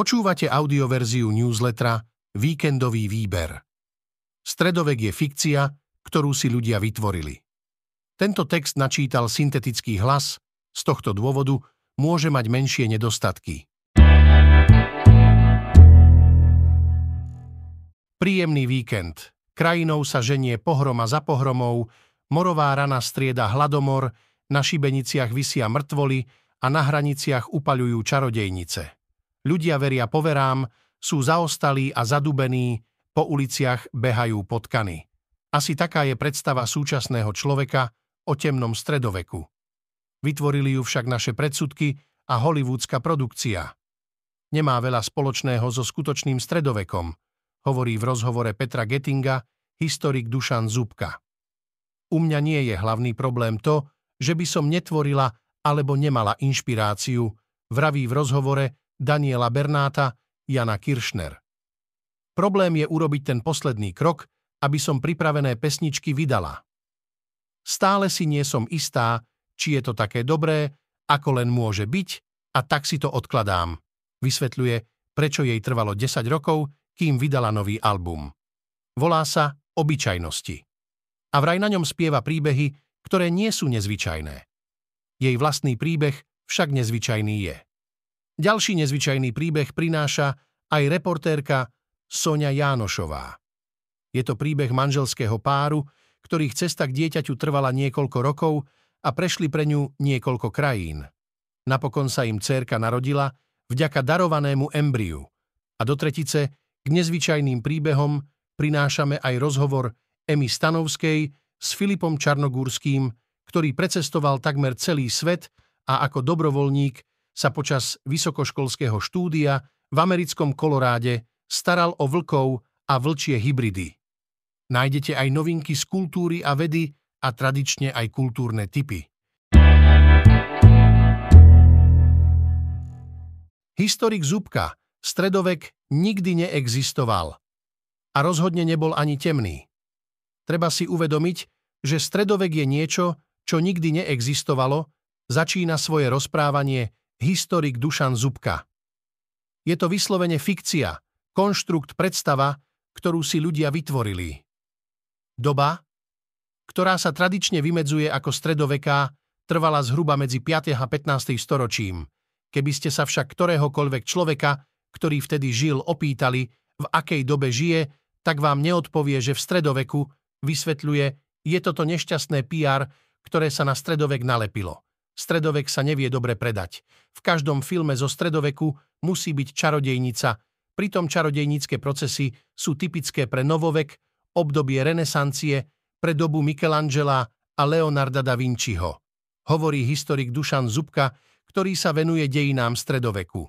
Počúvate audioverziu newslettera Víkendový výber. Stredovek je fikcia, ktorú si ľudia vytvorili. Tento text načítal syntetický hlas, z tohto dôvodu môže mať menšie nedostatky. Príjemný víkend. Krajinou sa ženie pohroma za pohromou, morová rana strieda hladomor, na šibeniciach vysia mŕtvoly a na hraniciach upaľujú čarodejnice. Ľudia veria poverám, sú zaostalí a zadubení, po uliciach behajú potkany. Asi taká je predstava súčasného človeka o temnom stredoveku. Vytvorili ju však naše predsudky a hollywoodská produkcia. Nemá veľa spoločného so skutočným stredovekom, hovorí v rozhovore Petra Gettinga historik Dušan Zubka. U mňa nie je hlavný problém to, že by som netvorila alebo nemala inšpiráciu, vraví v rozhovore Daniela Bernáta, Jana Kiršner. Problém je urobiť ten posledný krok, aby som pripravené pesničky vydala. Stále si nie som istá, či je to také dobré, ako len môže byť, a tak si to odkladám. Vysvetľuje, prečo jej trvalo 10 rokov, kým vydala nový album. Volá sa Obyčajnosti. A vraj na ňom spieva príbehy, ktoré nie sú nezvyčajné. Jej vlastný príbeh však nezvyčajný je. Ďalší nezvyčajný príbeh prináša aj reportérka Sonia Jánošová. Je to príbeh manželského páru, ktorých cesta k dieťaťu trvala niekoľko rokov a prešli pre ňu niekoľko krajín. Napokon sa im cérka narodila vďaka darovanému embriu. A do tretice k nezvyčajným príbehom prinášame aj rozhovor Emy Stanovskej s Filipom Čarnogúrským, ktorý precestoval takmer celý svet a ako dobrovoľník sa počas vysokoškolského štúdia v americkom Koloráde staral o vlkov a vlčie hybridy. Nájdete aj novinky z kultúry a vedy a tradične aj kultúrne typy. Historik Zubka, stredovek nikdy neexistoval. A rozhodne nebol ani temný. Treba si uvedomiť, že stredovek je niečo, čo nikdy neexistovalo, začína svoje rozprávanie historik Dušan Zubka. Je to vyslovene fikcia, konštrukt predstava, ktorú si ľudia vytvorili. Doba, ktorá sa tradične vymedzuje ako stredoveká, trvala zhruba medzi 5. a 15. storočím. Keby ste sa však ktoréhokoľvek človeka, ktorý vtedy žil, opýtali, v akej dobe žije, tak vám neodpovie, že v stredoveku, vysvetľuje, je toto nešťastné PR, ktoré sa na stredovek nalepilo. Stredovek sa nevie dobre predať. V každom filme zo stredoveku musí byť čarodejnica, pritom čarodejnícke procesy sú typické pre novovek, obdobie renesancie, pre dobu Michelangela a Leonarda da Vinciho. Hovorí historik Dušan Zubka, ktorý sa venuje dejinám stredoveku.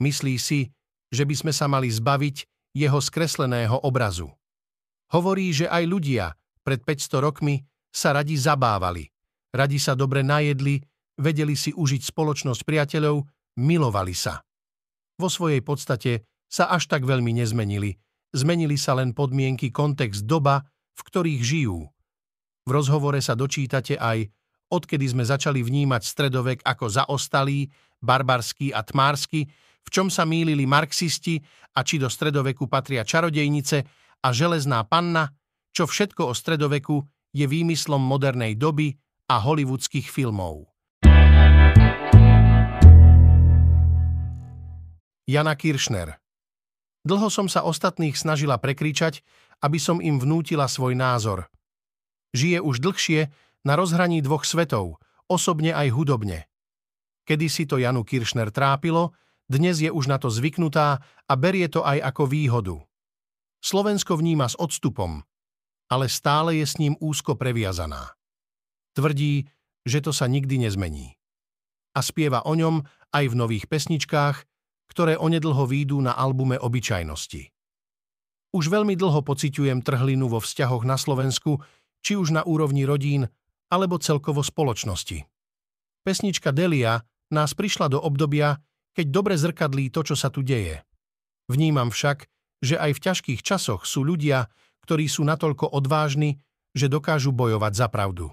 Myslí si, že by sme sa mali zbaviť jeho skresleného obrazu. Hovorí, že aj ľudia pred 500 rokmi sa radi zabávali – Radi sa dobre najedli, vedeli si užiť spoločnosť priateľov, milovali sa. Vo svojej podstate sa až tak veľmi nezmenili. Zmenili sa len podmienky, kontext, doba, v ktorých žijú. V rozhovore sa dočítate aj, odkedy sme začali vnímať stredovek ako zaostalý, barbarský a tmársky, v čom sa mýlili marxisti a či do stredoveku patria čarodejnice a železná panna, čo všetko o stredoveku je výmyslom modernej doby, a hollywoodských filmov. Jana Kiršner Dlho som sa ostatných snažila prekričať, aby som im vnútila svoj názor. Žije už dlhšie na rozhraní dvoch svetov, osobne aj hudobne. Kedy si to Janu Kiršner trápilo, dnes je už na to zvyknutá a berie to aj ako výhodu. Slovensko vníma s odstupom, ale stále je s ním úzko previazaná. Tvrdí, že to sa nikdy nezmení. A spieva o ňom aj v nových pesničkách, ktoré onedlho výjdú na albume Obyčajnosti. Už veľmi dlho pociťujem trhlinu vo vzťahoch na Slovensku, či už na úrovni rodín, alebo celkovo spoločnosti. Pesnička Delia nás prišla do obdobia, keď dobre zrkadlí to, čo sa tu deje. Vnímam však, že aj v ťažkých časoch sú ľudia, ktorí sú natoľko odvážni, že dokážu bojovať za pravdu.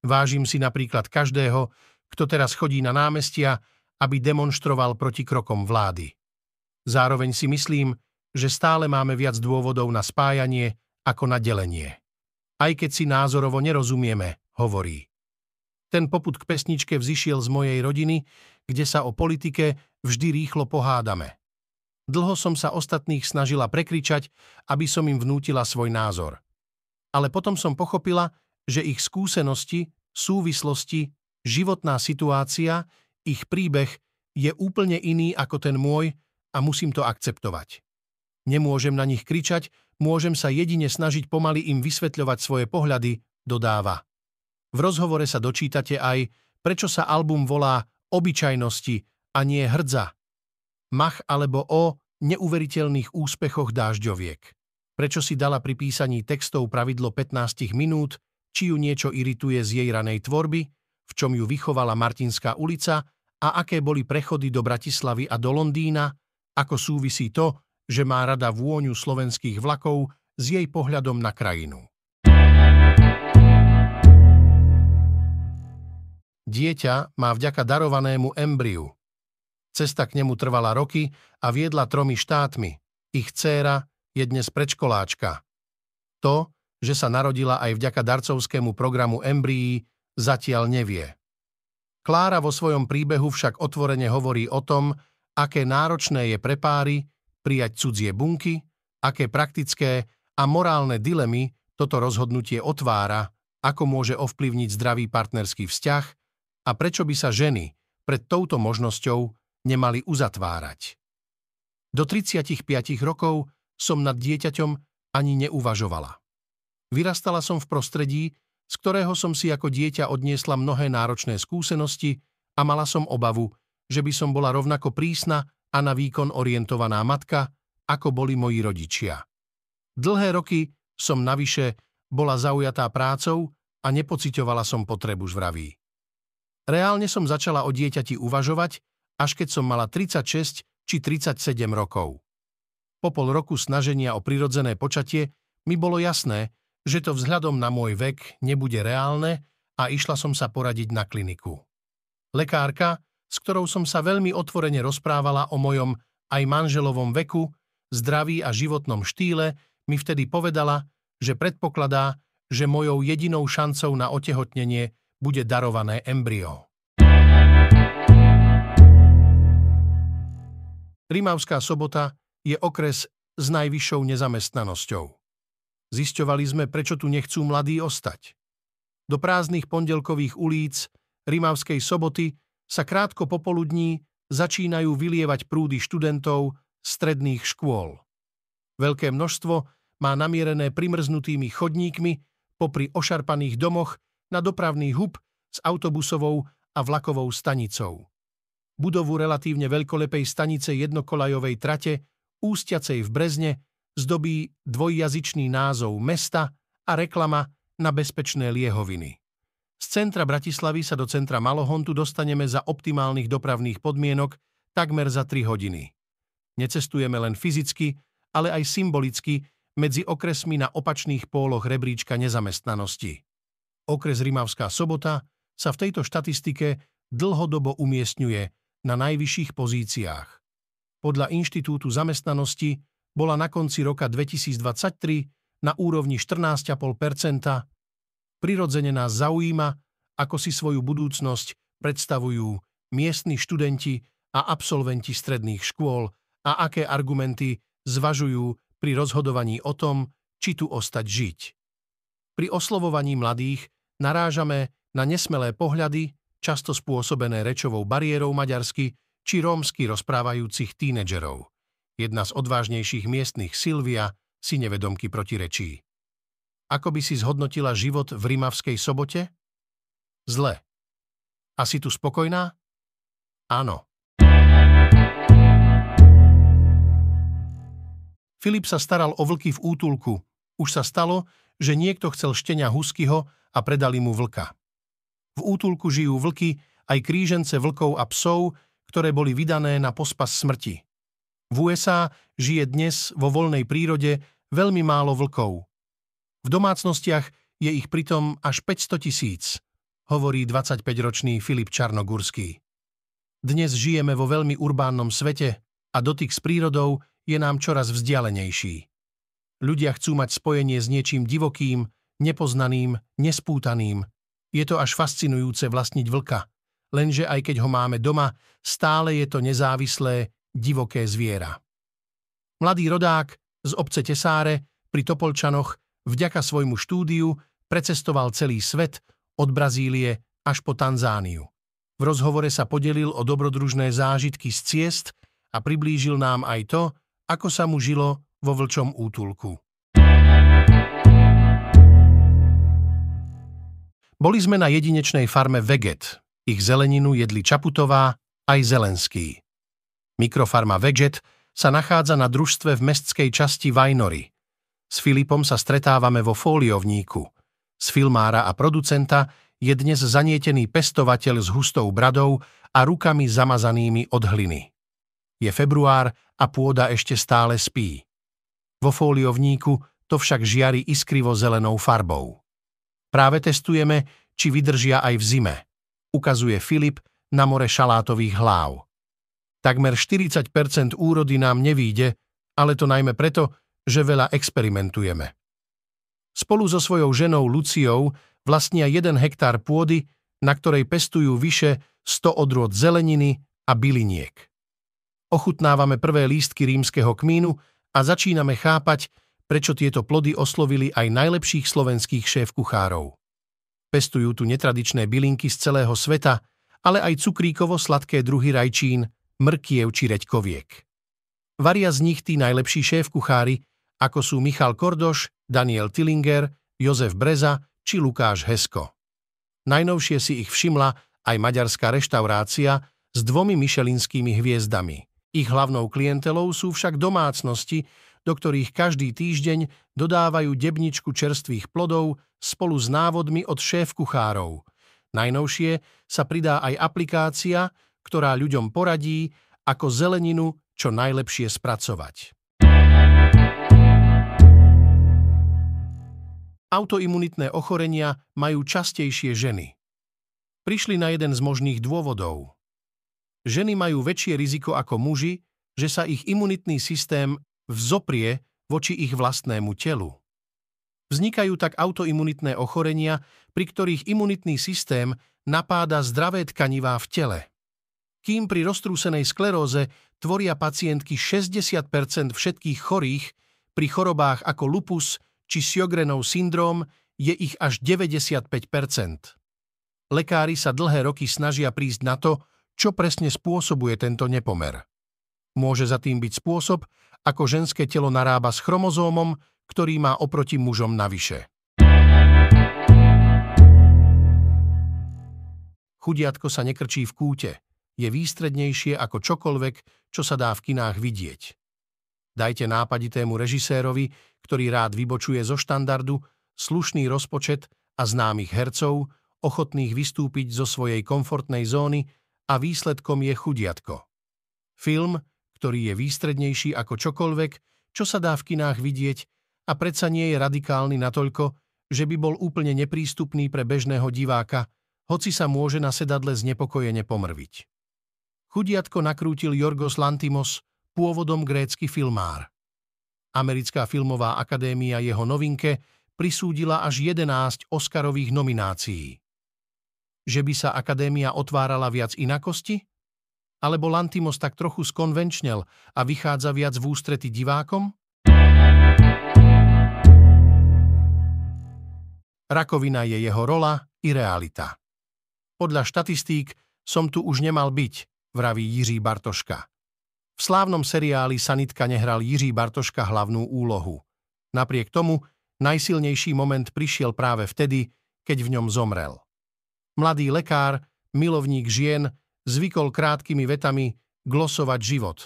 Vážim si napríklad každého, kto teraz chodí na námestia, aby demonstroval proti krokom vlády. Zároveň si myslím, že stále máme viac dôvodov na spájanie ako na delenie. Aj keď si názorovo nerozumieme, hovorí. Ten poput k pesničke vzýšiel z mojej rodiny, kde sa o politike vždy rýchlo pohádame. Dlho som sa ostatných snažila prekričať, aby som im vnútila svoj názor. Ale potom som pochopila, že ich skúsenosti, súvislosti, životná situácia, ich príbeh je úplne iný ako ten môj a musím to akceptovať. Nemôžem na nich kričať, môžem sa jedine snažiť pomaly im vysvetľovať svoje pohľady, dodáva. V rozhovore sa dočítate aj, prečo sa album volá Obyčajnosti a nie Hrdza. Mach alebo o neuveriteľných úspechoch dážďoviek. Prečo si dala pri písaní textov pravidlo 15 minút, či ju niečo irituje z jej ranej tvorby, v čom ju vychovala Martinská ulica a aké boli prechody do Bratislavy a do Londýna, ako súvisí to, že má rada vôňu slovenských vlakov s jej pohľadom na krajinu. Dieťa má vďaka darovanému embriu. Cesta k nemu trvala roky a viedla tromi štátmi. Ich dcéra je dnes predškoláčka. To, že sa narodila aj vďaka darcovskému programu embryí, zatiaľ nevie. Klára vo svojom príbehu však otvorene hovorí o tom, aké náročné je pre páry prijať cudzie bunky, aké praktické a morálne dilemy toto rozhodnutie otvára, ako môže ovplyvniť zdravý partnerský vzťah a prečo by sa ženy pred touto možnosťou nemali uzatvárať. Do 35 rokov som nad dieťaťom ani neuvažovala. Vyrastala som v prostredí, z ktorého som si ako dieťa odniesla mnohé náročné skúsenosti a mala som obavu, že by som bola rovnako prísna a na výkon orientovaná matka, ako boli moji rodičia. Dlhé roky som navyše bola zaujatá prácou a nepocitovala som potrebu žvraví. Reálne som začala o dieťati uvažovať, až keď som mala 36 či 37 rokov. Po pol roku snaženia o prirodzené počatie mi bolo jasné, že to vzhľadom na môj vek nebude reálne a išla som sa poradiť na kliniku. Lekárka, s ktorou som sa veľmi otvorene rozprávala o mojom aj manželovom veku, zdraví a životnom štýle, mi vtedy povedala, že predpokladá, že mojou jedinou šancou na otehotnenie bude darované embryo. Rimavská sobota je okres s najvyššou nezamestnanosťou. Zisťovali sme, prečo tu nechcú mladí ostať. Do prázdnych pondelkových ulíc Rimavskej soboty sa krátko popoludní začínajú vylievať prúdy študentov stredných škôl. Veľké množstvo má namierené primrznutými chodníkmi popri ošarpaných domoch na dopravný hub s autobusovou a vlakovou stanicou. Budovu relatívne veľkolepej stanice jednokolajovej trate, ústiacej v Brezne, zdobí dvojjazyčný názov mesta a reklama na bezpečné liehoviny. Z centra Bratislavy sa do centra Malohontu dostaneme za optimálnych dopravných podmienok takmer za 3 hodiny. Necestujeme len fyzicky, ale aj symbolicky medzi okresmi na opačných póloch rebríčka nezamestnanosti. Okres Rimavská sobota sa v tejto štatistike dlhodobo umiestňuje na najvyšších pozíciách. Podľa Inštitútu zamestnanosti bola na konci roka 2023 na úrovni 14,5% Prirodzene nás zaujíma, ako si svoju budúcnosť predstavujú miestni študenti a absolventi stredných škôl a aké argumenty zvažujú pri rozhodovaní o tom, či tu ostať žiť. Pri oslovovaní mladých narážame na nesmelé pohľady, často spôsobené rečovou bariérou maďarsky či rómsky rozprávajúcich tínedžerov. Jedna z odvážnejších miestnych Silvia si nevedomky protirečí. Ako by si zhodnotila život v Rimavskej sobote? Zle. A si tu spokojná? Áno. Filip sa staral o vlky v útulku. Už sa stalo, že niekto chcel štenia huskyho a predali mu vlka. V útulku žijú vlky, aj krížence vlkov a psov, ktoré boli vydané na pospas smrti. V USA žije dnes vo voľnej prírode veľmi málo vlkov. V domácnostiach je ich pritom až 500 tisíc, hovorí 25-ročný Filip Čarnogurský. Dnes žijeme vo veľmi urbánnom svete, a dotyk s prírodou je nám čoraz vzdialenejší. Ľudia chcú mať spojenie s niečím divokým, nepoznaným, nespútaným. Je to až fascinujúce vlastniť vlka, lenže aj keď ho máme doma, stále je to nezávislé, divoké zviera. Mladý rodák z obce Tesáre pri Topolčanoch vďaka svojmu štúdiu precestoval celý svet od Brazílie až po Tanzániu. V rozhovore sa podelil o dobrodružné zážitky z ciest a priblížil nám aj to, ako sa mu žilo vo vlčom útulku. Boli sme na jedinečnej farme Veget. Ich zeleninu jedli Čaputová aj Zelenský. Mikrofarma Veget sa nachádza na družstve v mestskej časti Vajnory. S Filipom sa stretávame vo fóliovníku. Z filmára a producenta je dnes zanietený pestovateľ s hustou bradou a rukami zamazanými od hliny. Je február a pôda ešte stále spí. Vo fóliovníku to však žiari iskrivo zelenou farbou. Práve testujeme, či vydržia aj v zime, ukazuje Filip na more šalátových hlav. Takmer 40% úrody nám nevíde, ale to najmä preto, že veľa experimentujeme. Spolu so svojou ženou Luciou vlastnia jeden hektár pôdy, na ktorej pestujú vyše 100 odrôd zeleniny a byliniek. Ochutnávame prvé lístky rímskeho kmínu a začíname chápať, prečo tieto plody oslovili aj najlepších slovenských šéf-kuchárov. Pestujú tu netradičné bylinky z celého sveta, ale aj cukríkovo-sladké druhy rajčín, mrkiev či reďkoviek. Varia z nich tí najlepší šéf-kuchári, ako sú Michal Kordoš, Daniel Tillinger, Jozef Breza či Lukáš Hesko. Najnovšie si ich všimla aj maďarská reštaurácia s dvomi myšelinskými hviezdami. Ich hlavnou klientelou sú však domácnosti, do ktorých každý týždeň dodávajú debničku čerstvých plodov spolu s návodmi od šéf-kuchárov. Najnovšie sa pridá aj aplikácia, ktorá ľuďom poradí, ako zeleninu čo najlepšie spracovať. Autoimunitné ochorenia majú častejšie ženy. Prišli na jeden z možných dôvodov. Ženy majú väčšie riziko ako muži, že sa ich imunitný systém vzoprie voči ich vlastnému telu. Vznikajú tak autoimunitné ochorenia, pri ktorých imunitný systém napáda zdravé tkanivá v tele. Kým pri roztrúsenej skleróze tvoria pacientky 60% všetkých chorých, pri chorobách ako lupus, či Sjogrenov syndróm je ich až 95% Lekári sa dlhé roky snažia prísť na to, čo presne spôsobuje tento nepomer. Môže za tým byť spôsob, ako ženské telo narába s chromozómom, ktorý má oproti mužom navyše. Chudiatko sa nekrčí v kúte. Je výstrednejšie ako čokoľvek, čo sa dá v kinách vidieť. Dajte nápaditému režisérovi, ktorý rád vybočuje zo štandardu, slušný rozpočet a známych hercov, ochotných vystúpiť zo svojej komfortnej zóny a výsledkom je chudiatko. Film, ktorý je výstrednejší ako čokoľvek, čo sa dá v kinách vidieť a predsa nie je radikálny natoľko, že by bol úplne neprístupný pre bežného diváka, hoci sa môže na sedadle znepokojene pomrviť. Chudiatko nakrútil Jorgos Lantimos, pôvodom grécky filmár. Americká filmová akadémia jeho novinke prisúdila až 11 Oscarových nominácií. Že by sa akadémia otvárala viac inakosti? Alebo Lantimos tak trochu skonvenčnel a vychádza viac v ústrety divákom? Rakovina je jeho rola i realita. Podľa štatistík som tu už nemal byť, vraví Jiří Bartoška. V slávnom seriáli Sanitka nehral Jiří Bartoška hlavnú úlohu. Napriek tomu najsilnejší moment prišiel práve vtedy, keď v ňom zomrel. Mladý lekár, milovník žien, zvykol krátkými vetami glosovať život.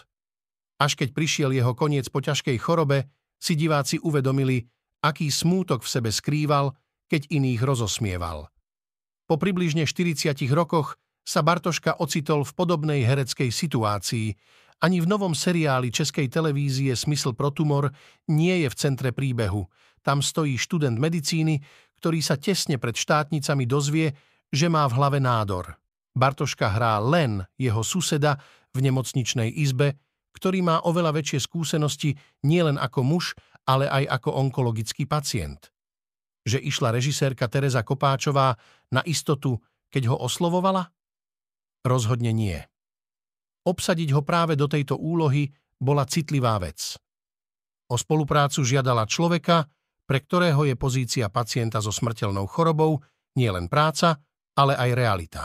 Až keď prišiel jeho koniec po ťažkej chorobe, si diváci uvedomili, aký smútok v sebe skrýval, keď iných rozosmieval. Po približne 40 rokoch sa Bartoška ocitol v podobnej hereckej situácii, ani v novom seriáli Českej televízie Smysl pro tumor nie je v centre príbehu. Tam stojí študent medicíny, ktorý sa tesne pred štátnicami dozvie, že má v hlave nádor. Bartoška hrá len jeho suseda v nemocničnej izbe, ktorý má oveľa väčšie skúsenosti nielen ako muž, ale aj ako onkologický pacient. Že išla režisérka Teresa Kopáčová na istotu, keď ho oslovovala? Rozhodne nie. Obsadiť ho práve do tejto úlohy bola citlivá vec. O spoluprácu žiadala človeka, pre ktorého je pozícia pacienta so smrteľnou chorobou nielen práca, ale aj realita.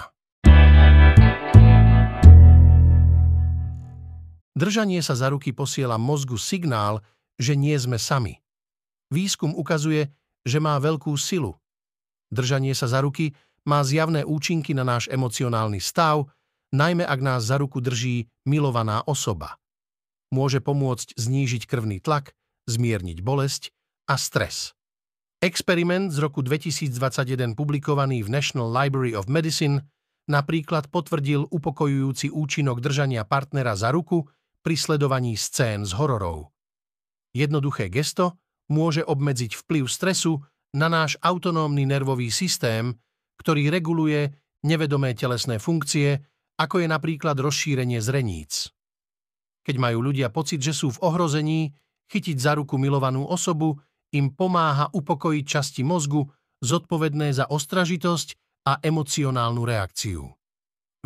Držanie sa za ruky posiela mozgu signál, že nie sme sami. Výskum ukazuje, že má veľkú silu. Držanie sa za ruky má zjavné účinky na náš emocionálny stav, najmä ak nás za ruku drží milovaná osoba. Môže pomôcť znížiť krvný tlak, zmierniť bolesť a stres. Experiment z roku 2021 publikovaný v National Library of Medicine napríklad potvrdil upokojujúci účinok držania partnera za ruku pri sledovaní scén z hororov. Jednoduché gesto môže obmedziť vplyv stresu na náš autonómny nervový systém, ktorý reguluje nevedomé telesné funkcie, ako je napríklad rozšírenie zreníc. Keď majú ľudia pocit, že sú v ohrození, chytiť za ruku milovanú osobu im pomáha upokojiť časti mozgu zodpovedné za ostražitosť a emocionálnu reakciu.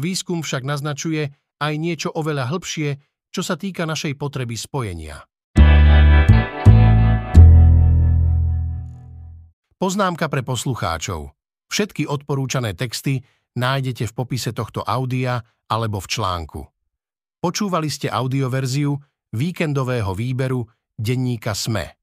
Výskum však naznačuje aj niečo oveľa hĺbšie, čo sa týka našej potreby spojenia. Poznámka pre poslucháčov. Všetky odporúčané texty nájdete v popise tohto audia alebo v článku. Počúvali ste audioverziu víkendového výberu denníka SME.